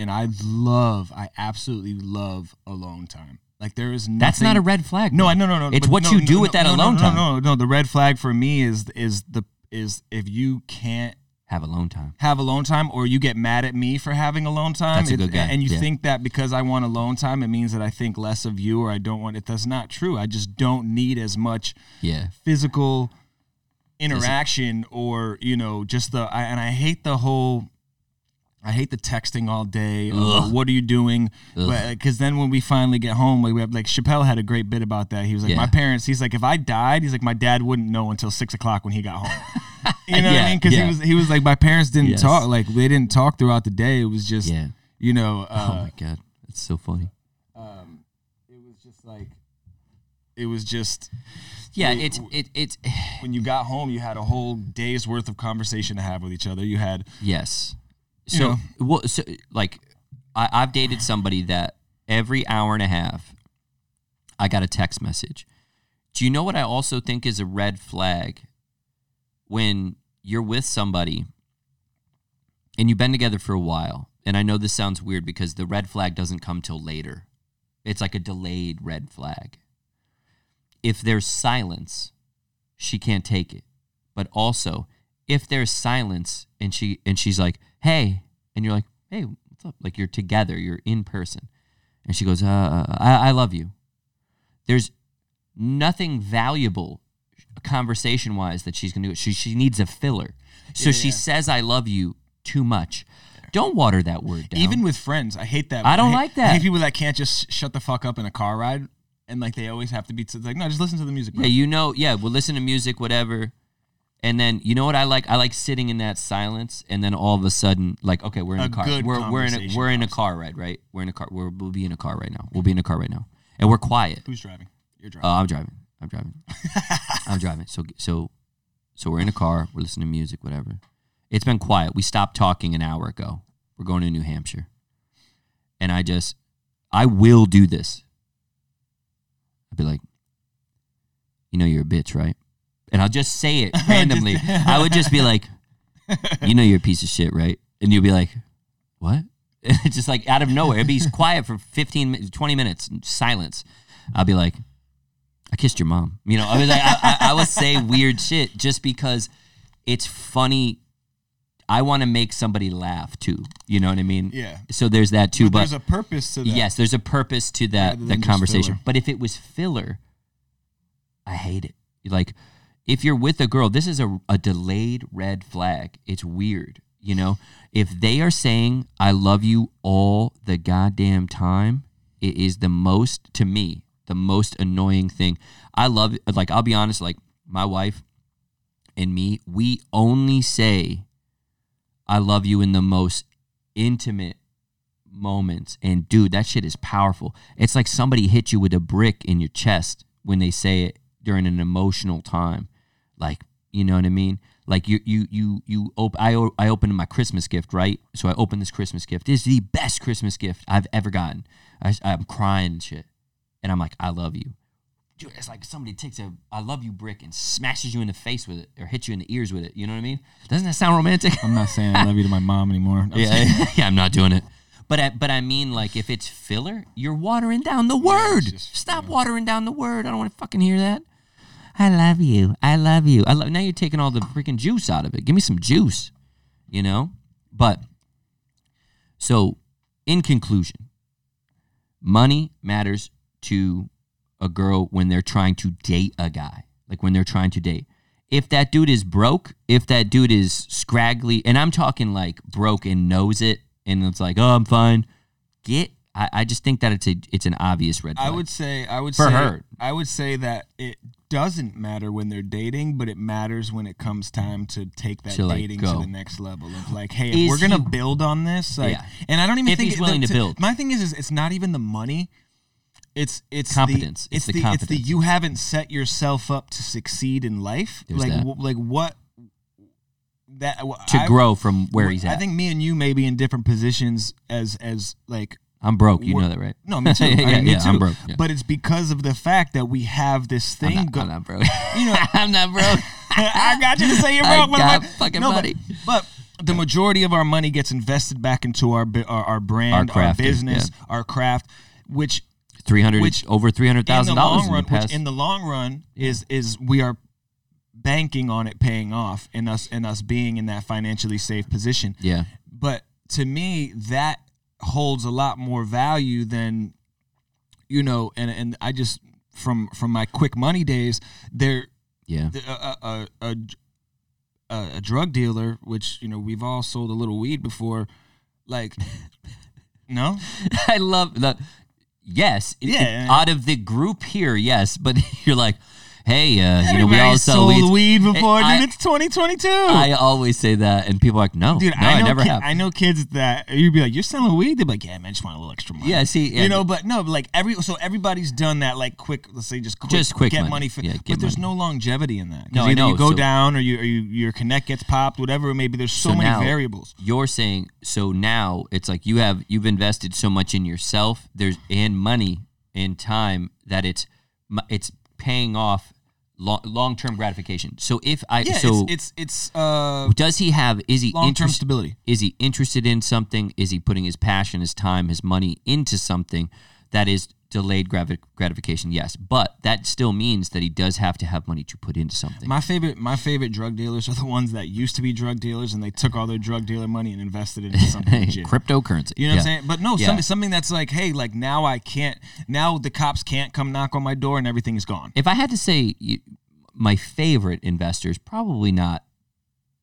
and I love, I absolutely love alone time. Like there is nothing. That's not a red flag. No. I no no no. It's what no, you do no, with that no, alone no, time. No, no, no. The red flag for me is is the is if you can't Have alone time. have alone time or you get mad at me for having alone time That's a good guy, and you yeah. think that because I want alone time it means that I think less of you or I don't want it that's not true I just don't need as much Yeah. physical interaction or you know just the I, and I hate the whole I hate the texting all day. uh, what are you doing? Because then when we finally get home, like we have like Chappelle had a great bit about that. He was like, Yeah. my parents. He's like, if I died, he's like, my dad wouldn't know until six o'clock when he got home. [LAUGHS] you know what I mean? Because yeah. he was he was like, my parents didn't Yes. talk. Like they didn't talk throughout the day. It was just Yeah. you know. oh Uh, my god, it's so funny. um, it was just like. It was just Yeah, it's it it's [SIGHS] when you got home, you had a whole day's worth of conversation to have with each other. You had yes. So know. well, so like I, I've dated somebody that every hour and a half, I got a text message. Do you know what I also think is a red flag? When you're with somebody and you've been together for a while, and I know this sounds weird because the red flag doesn't come till later. It's like a delayed red flag. If there's silence, she can't take it. But also, if there's silence and she and she's like, "Hey," and you're like, "Hey, what's up?" Like you're together, you're in person, and she goes, "Uh, I, I love you." There's nothing valuable conversation wise that she's gonna do. She she needs a filler, so Yeah, she says, "I love you" too much. Don't water that word down. even with friends. I hate that. I don't hate- like that. I hate people that can't just shut the fuck up in a car ride and like they always have to be. It's like no, just listen to the music. Bro. Yeah, you know, yeah, we'll listen to music, whatever. And then you know what I like? I like sitting in that silence, and then all of a sudden, like, okay, we're in a, A car. good We're we're in a, we're in a car ride, right? We're in a car. We're, we'll be in a car right now. We'll be in a car right now, and we're quiet. Who's driving? You're Uh, driving. I'm driving. I'm driving. [LAUGHS] I'm driving. So so so we're in a car. We're listening to music, whatever. It's been quiet. We stopped talking an hour ago. We're going to New Hampshire, and I just I will do this. I'd be like, you know, you're a bitch, right? And I'll just say it [LAUGHS] randomly. I would just be [LAUGHS] like, you know, you're a piece of shit, right? And you'll be like, what? [LAUGHS] It's just like out of nowhere. It'd be quiet for 15, min- 20 minutes, silence. I'll be like, I kissed your mom. You know, I was like, I, I, I would say weird shit just because it's funny. I want to make somebody laugh too. You know what I mean? yeah. So there's that too. But, But, there's a purpose to that. yes, there's a purpose to that Rather than that just conversation. filler. But if it was filler, I hate it. Like if you're with a girl, this is a, a delayed red flag. It's weird. You know, if they are saying I love you all the goddamn time, it is the most to me the most annoying thing. I love like I'll be honest, like my wife and me, we only say I love you in the most intimate moments. And dude, that shit is powerful. It's like somebody hit you with a brick in your chest when they say it during an emotional time. Like, you know what I mean? Like you, you, you, you. Op- I, o- I opened my Christmas gift, right? So I opened this Christmas gift. This is the best Christmas gift I've ever gotten. I, I'm crying and shit, and I'm like, I love you. Dude, it's like somebody takes a I love you" brick and smashes you in the face with it, or hits you in the ears with it. You know what I mean? Doesn't that sound romantic? I'm not saying I love you to my mom anymore. [LAUGHS] I'm yeah, [LAUGHS] yeah, I'm not doing it. But I, but I mean, like, if it's filler, you're watering down the word. just- Stop watering down the word. I don't want to fucking hear that. I love you. I love you. I love. Now you're taking all the freaking juice out of it. Give me some juice, you know. But so, in conclusion, money matters to a girl when they're trying to date a guy, like when they're trying to date. If that dude is broke, if that dude is scraggly, and I'm talking like broke and knows it, and it's like, oh, I'm fine. Get. I, I just think that it's a it's an obvious red flag. I would say I would For say her. I would say that it doesn't matter when they're dating, but it matters when it comes time to take that To, like, dating go. to the next level of like, hey, Is if we're gonna he- build on this, like, Yeah. and I don't even If think he's willing to build. My thing is, is it's not even the money. It's it's Competence. The, It's it's, the the, it's the competence. you haven't set yourself up to succeed in life. There's like that. w- like what that to I- grow from where he's at. I think me and you may be in different positions as as like I'm broke. You know that, right? no, me [LAUGHS] too. Yeah, I mean, me yeah, too. I'm broke, yeah. But it's because of the fact that we have this I'm thing not, go- I'm not broke. You know- [LAUGHS] I'm not broke. [LAUGHS] I got you to say you're I broke, but- fucking no, money. But, but the majority of our money gets invested back into our our, our brand, Our our, crafting, business, our craft, which Three hundred, Which- over three hundred in the dollars long in run, the past. which in the long run is is we are banking on it paying off and us and us being in that financially safe position. yeah, But to me, that holds a lot more value than you know. And and I just from from my quick money days, there yeah. a, a, a, a, a drug dealer, which you know we've all sold a little weed before, like [LAUGHS] no, I love the. Yes, it- it- Yeah. out of the group here, yes, but [LAUGHS] you're like, hey, uh, you know, we all sell sold weeds. weed before, I- dude. It's 2022. I always say that, and people are like, no, Dude, no, I I, never have. I know kids that you'd be like, "You're selling weed." They'd be like, "Yeah, man, I just want a little extra money." yeah, see, yeah, you know, but no, but like every so everybody's done that like quick. Let's say just quick, Just quick get money. money, for, Yeah, but there's money. no longevity in that. No, either know, You go so- down, or you or you your connect gets popped, whatever it may be. There's so, So many now- variables. you're saying so now it's like you have you've invested so much in yourself there's and money and time that it's it's paying off long, long-term gratification so if i Yeah, so it's it's, it's uh, does he have is he long term stability. is he interested in something is he putting his passion his time his money into something that is delayed gratification yes but that still means that he does have to have money to put into something My favorite, my favorite drug dealers are the ones that used to be drug dealers and they took all their drug dealer money and invested it into [LAUGHS] something legit. cryptocurrency You know yeah. what I'm saying? But no, Yeah. something something that's like, hey, like now I can't. Now the cops can't come knock on my door and everything is gone. if I had to say you, my favorite investors, probably not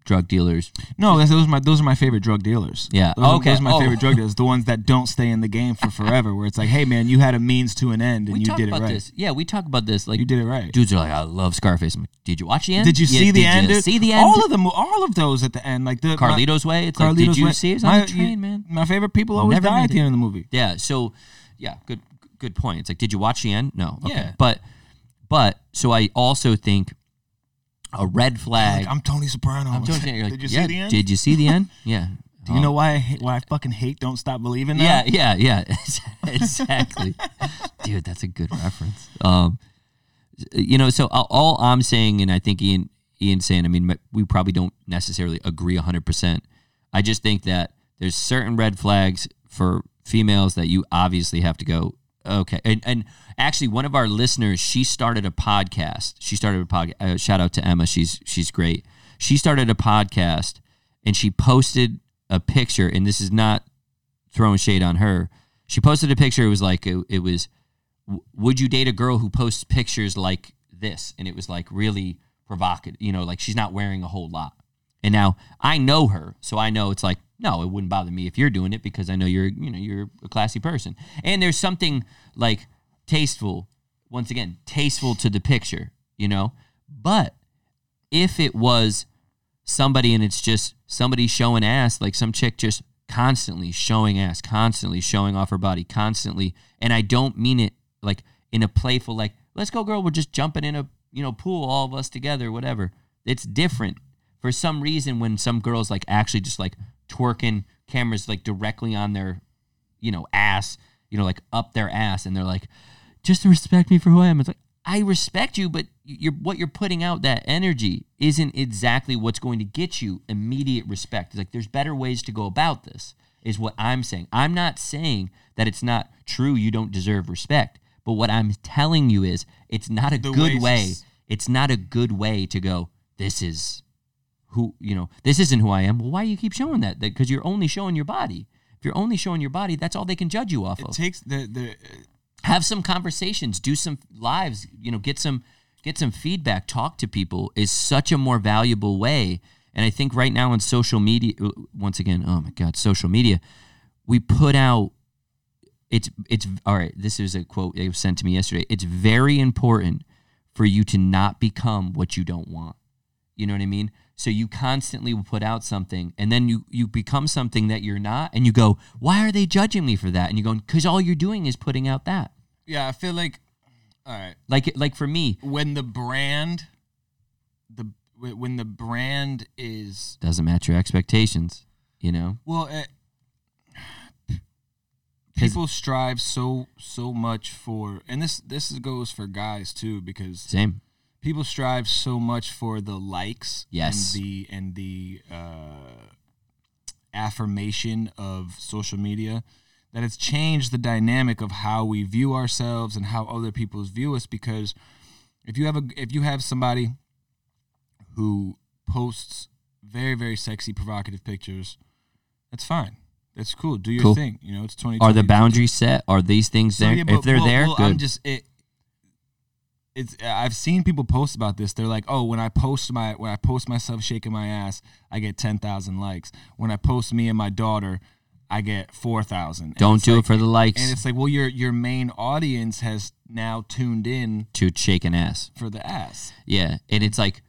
drug dealers. No, that's, those are my those are my favorite drug dealers. Yeah. those, are- oh, Okay. those are my Oh. favorite drug dealers. The ones that don't stay in the game for [LAUGHS] forever. Where it's like, hey man, you had a means to an end and we you talk did it about right. this. Yeah, we talk about this. Like You did it right. dudes are like, I love Scarface. Like, did you watch the end? Did you Yeah, see the did end? You dude? see the end? All of them. All of those at the end, like the my- Carlito's Way. It's like, did Carlito's you Way- see it? It's on my, the train, you- man. My favorite people always die at the end of the movie. Yeah. So, yeah, good good point. It's like, did you watch the end? No. Okay. Yeah. But but so I also think a red flag. Like, I'm Tony Soprano. I'm totally- [LAUGHS] you're like, did you yeah, see the end? Did you see the end? [LAUGHS] Yeah. Do you know why I hate, why I fucking hate Don't Stop Believing? Yeah, now? yeah, yeah. [LAUGHS] exactly. Dude, that's a good reference. Um, you know, so all, all I'm saying, and I think Ian, Ian's saying, I mean, we probably don't necessarily agree 100%. I just think that there's certain red flags for females that you obviously have to go, okay. And, and actually, one of our listeners, she started a podcast. She started a podcast. Uh, shout out to Emma. She's, she's great. She started a podcast and she posted a picture, and this is not throwing shade on her. She posted a picture. It was like it, it was, would you date a girl who posts pictures like this? And it was like really provocative. You know, like she's not wearing a whole lot. And now I know her, so I know it's like no, it wouldn't bother me if you're doing it because I know you're you know you're a classy person. And there's something like tasteful, once again, tasteful to the picture, you know. But if it was somebody and it's just somebody showing ass, like some chick just constantly showing ass, constantly showing off her body, constantly, and I don't mean it like in a playful like, let's go girl, we're just jumping in a you know pool, all of us together, whatever. It's different. For some reason when some girls like actually just like twerking cameras like directly on their, you know, ass, you know, like up their ass and they're like, just respect me for who I am. It's like I respect you, but you're what you're putting out that energy isn't exactly what's going to get you immediate respect. It's like there's better ways to go about this. is what I'm saying. I'm not saying that it's not true you don't deserve respect, but what I'm telling you is it's not a The good way. It's not a good way to go. This is who you know. This isn't who I am. Well, why do you keep showing that? Because you're only showing your body. If you're only showing your body, that's all they can judge you off It of takes the the have some conversations do some lives you know get some get some feedback talk to people is such a more valuable way and i think right now on social media uh, once again oh my god social media we put out it's it's all right this is a quote that was sent to me yesterday it's very important for you to not become what you don't want you know what i mean so you constantly will put out something and then you you become something that you're not and you go why are they judging me for that and you're going because all you're doing is putting out that yeah. I feel like all right like like for me when the brand the when the brand is doesn't match your expectations you know well. Eh, it, people strive so so much for and this this goes for guys too because same people strive so much for the likes Yes. and the and the uh, affirmation of social media that it's changed the dynamic of how we view ourselves and how other people view us because if you have a if you have somebody who posts very very sexy provocative pictures that's fine that's cool do your Cool. thing you know it's 20 are the boundaries set are these things there if they're there good I'm just it. It's I've seen people post about this. They're like, "Oh, when I post my when I post myself shaking my ass, I get ten thousand likes. When I post me and my daughter, I get four thousand. don't do it for the likes And it's like, well, your your main audience has now tuned in to shaking ass for the ass. yeah and it's like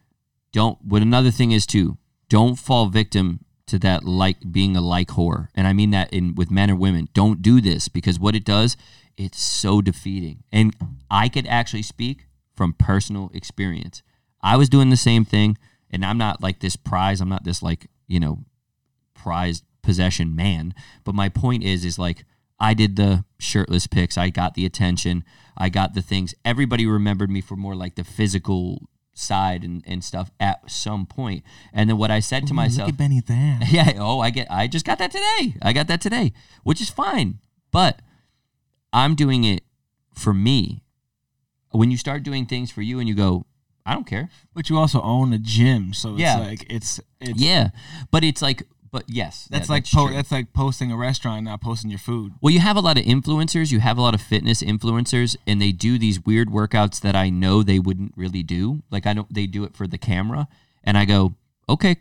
don't what another thing is too don't fall victim to that like being a like whore and i mean that in with men or women don't do this because what it does it's so defeating and i could actually speak from personal experience i was doing the same thing and i'm not like this prize i'm not this like you know prized possession man but my point is is like i did the shirtless pics i got the attention i got the things everybody remembered me for more like the physical side and, and stuff at some point. and then what i said to myself Look at Benny there. [LAUGHS] yeah oh i get i just got that today i got that today which is fine but i'm doing it for me when you start doing things for you and you go i don't care But you also own a gym, so it's Yeah. like it's it's yeah but it's like but yes that's that- like po- that's like posting a restaurant, not posting your food. Well, you have a lot of influencers, you have a lot of fitness influencers, and they do these weird workouts that I know they wouldn't really do. Like I don't they do it for the camera. And I go, okay,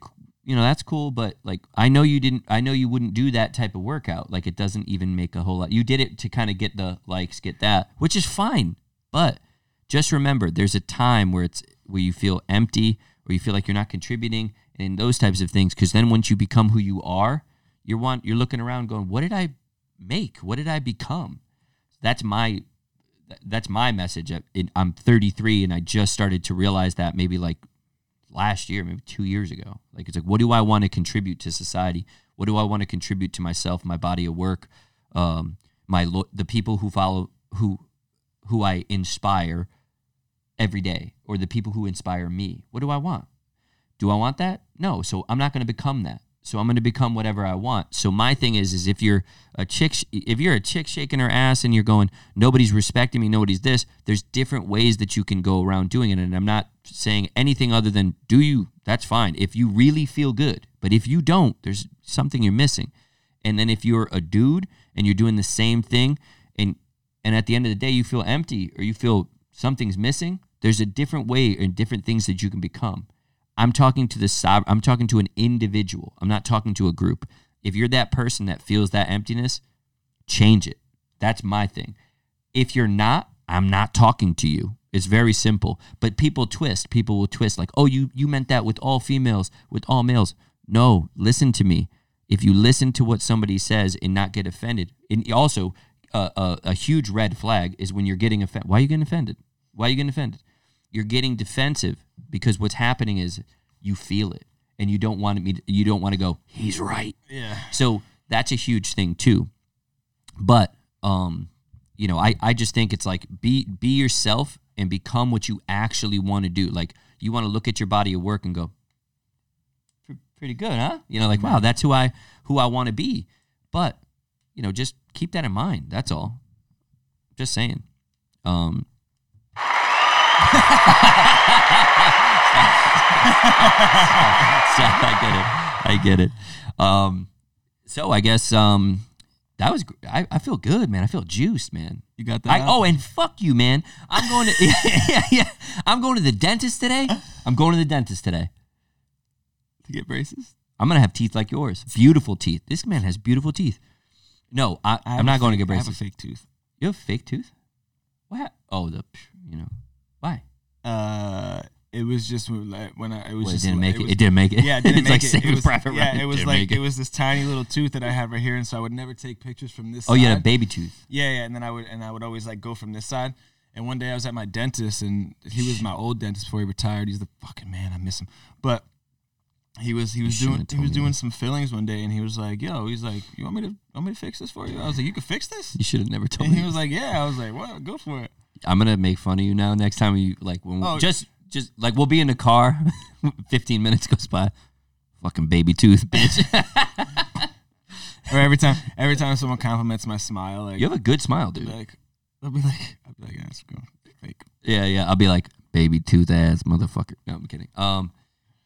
you know, that's cool, but like I know you didn't I know you wouldn't do that type of workout. Like it doesn't even make a whole lot. You did it to kind of get the likes, get that, which is fine. But just remember there's a time where it's where you feel empty or you feel like you're not contributing and those types of things because then once you become who you are, you're want you're looking around going, what did I make? What did I become? That's my that's my message. I'm 33 and I just started to realize that maybe like last year, maybe two years ago. Like it's like, what do I want to contribute to society? What do I want to contribute to myself, my body of work, um, my lo- the people who follow who who I inspire every day, or the people who inspire me? What do I want? Do I want that? No. So I'm not going to become that. So I'm going to become whatever I want. So my thing is, is if you're a chick, if you're a chick shaking her ass and you're going, nobody's respecting me, nobody's this. There's different ways that you can go around doing it, and I'm not saying anything other than do you. That's fine if you really feel good. But if you don't, there's something you're missing. And then if you're a dude and you're doing the same thing, and and at the end of the day you feel empty or you feel something's missing, there's a different way and different things that you can become. I'm talking to the I'm talking to an individual. I'm not talking to a group. If you're that person that feels that emptiness, change it. That's my thing. If you're not, I'm not talking to you. It's very simple. But people twist. People will twist like, "Oh, you you meant that with all females, with all males." No, listen to me. If you listen to what somebody says and not get offended, and also uh, a, a huge red flag is when you're getting offended. Why are you getting offended? Why are you getting offended? You're getting defensive because what's happening is you feel it and you don't want me. To, you don't want to go. He's right. Yeah. So that's a huge thing too. But um, you know, I, I just think it's like be be yourself and become what you actually want to do. Like you want to look at your body of work and go, pretty good, huh? You know, like wow, that's who I who I want to be. But you know, just keep that in mind. That's all. Just saying. Um, I get it. I get it. Um, so I guess um, that was. I, I feel good, man. I feel juiced, man. You got that? I, oh, and fuck you, man. I'm going to. [LAUGHS] yeah, yeah. I'm going to the dentist today. I'm going to the dentist today. to get braces. I'm gonna have teeth like yours. Beautiful teeth. This man has beautiful teeth. No, I, I I'm not going to get I have braces. a fake tooth. You have a fake tooth? What? Oh, the you know why? Uh, it was just when I- when I it was Well, it just didn't make it. was- It didn't make it. Yeah, it [LAUGHS] didn't it's make like it. Saving it was, Private yeah, Ryan. it was Didn't like make it. was this tiny little tooth that I had right here, and so I would never take pictures from this. Oh, side. you had a baby tooth. Yeah, yeah, and then I would and I would always like go from this side. And one day I was at my dentist, and he was my old dentist before he retired. He's the fucking man. I miss him. But he was he was doing he was doing that. some fillings one day, and he was like, "Yo," he's like, "You want me to want me to fix this for you?" I was like, "You can fix this." You should have never told And me. he was like, "Yeah." I was like, "What? Go for it." I'm gonna make fun of you now. Next time you like when we, Oh. just just like we'll be in the car. [LAUGHS] 15 minutes goes by. Fucking baby tooth, bitch. [LAUGHS] Or every time every time someone compliments my smile, like you have a good smile, dude. like I'll be like I'll be like, "Yeah, it's fake." Yeah, yeah. I'll be like, baby tooth ass motherfucker. No, I'm kidding. Um,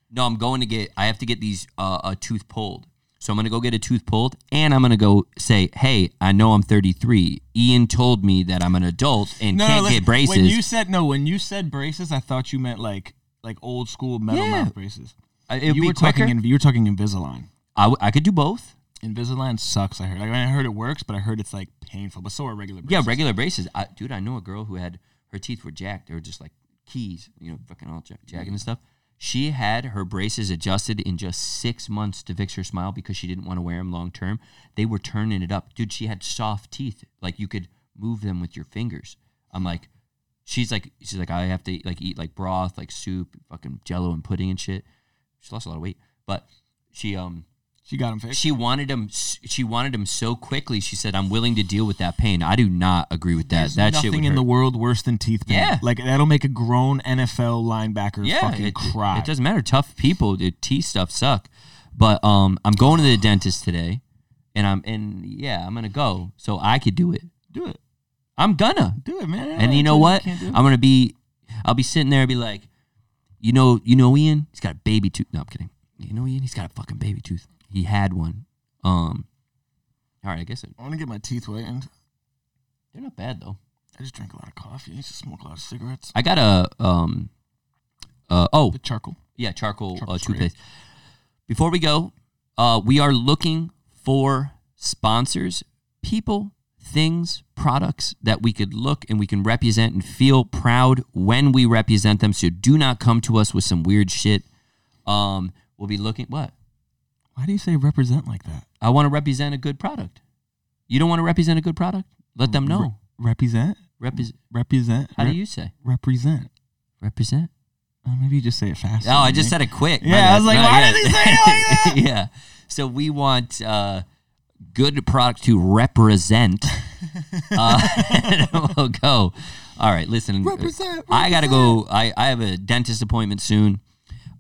no, I'm going to get. I have to get these uh, a tooth pulled. So I'm gonna go get a tooth pulled, and I'm gonna go say, "Hey, I know I'm 33. Ian told me that I'm an adult and No, can't no, get braces." When you said no, when you said braces, I thought you meant like like old school metal Yeah. mouth braces. It'd you were talking. In, you were talking Invisalign. I, w- I could do both. Invisalign sucks. I heard. Like, I, mean, I heard it works, but I heard it's like painful. But so are regular. Braces. Yeah, regular braces. I, dude, I know a girl who had her teeth were jacked. They were just like keys, you know, fucking all jack- jagged and mm. stuff. She had her braces adjusted in just six months to fix her smile because she didn't want to wear them long term. They were turning it up, dude. She had soft teeth, like you could move them with your fingers. I'm like, she's like, she's like, I have to like eat like broth, like soup, fucking Jello and pudding and shit. She lost a lot of weight, but she um She got them fixed. she wanted him. She wanted him so quickly. She said, "I'm willing to deal with that pain." I do not agree with that. There's that shit nothing would in hurt. the world worse than teeth pain. Yeah. like that'll make a grown NFL linebacker yeah, fucking it, cry. it doesn't matter. Tough people, dude, teeth stuff suck. But um, I'm going to the dentist today, and I'm and yeah, I'm gonna go so I could do it. do it. I'm gonna. Do it, man. And you know what? can't do it. I'm gonna be. I'll be sitting there and be like, you know, you know, Ian. He's got a baby tooth. No, I'm kidding. You know, Ian. He's got a fucking baby tooth. He had one. Um. All right, I guess it, I want to get my teeth whitened. they're not bad though. I just drink a lot of coffee. I used to smoke a lot of cigarettes. I got a um. Uh oh The charcoal. yeah charcoal uh, toothpaste. Before we go, uh, we are looking for sponsors, people, things, products that we could look and we can represent and feel proud when we represent them. So do not come to us with some weird shit. Um, we'll be looking. What? Why do you say represent like that? I want to represent a good product. You don't want to represent a good product? Let them know. Represent. Repres- Represent. How do you say represent? represent? Uh, maybe you just say it fast. Oh, I just said it quick. My Yeah, I was like, why yeah. did he say it like [LAUGHS] that? yeah. So we want uh, good product to represent. [LAUGHS] uh, [LAUGHS] we'll go. All right, listen. Represent, I gotta go. I, I have a dentist appointment soon.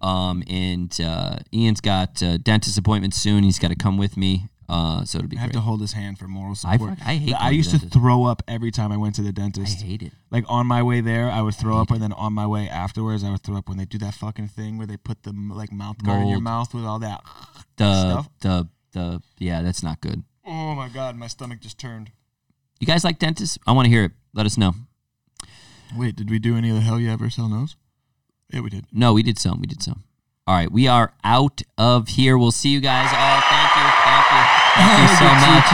Um, and uh, Ian's got a dentist appointment soon. He's got to come with me. Uh, so it'll be I have great. to hold his hand for moral support. fuck- I hate I going to used to throw up every time I went to the dentist. I hate it. Like on my way there, I would throw up, and then on my way afterwards, I would throw up when they do that fucking thing where they put the like mouth guard in your mouth with all that The stuff. the the yeah, that's not good. Oh my god, my stomach just turned. You guys like dentists? I want to hear it. Let us know. Wait, did we do any of the hell you ever sell nose? Yeah, we did. No, we did some. We did some. All right, we are out of here. We'll see you guys all. Thank you. Thank you. Thank you [LAUGHS] so much.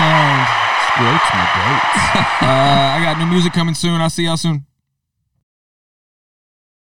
Squirts my goats. [LAUGHS] uh, I got new music coming soon. I'll see y'all soon.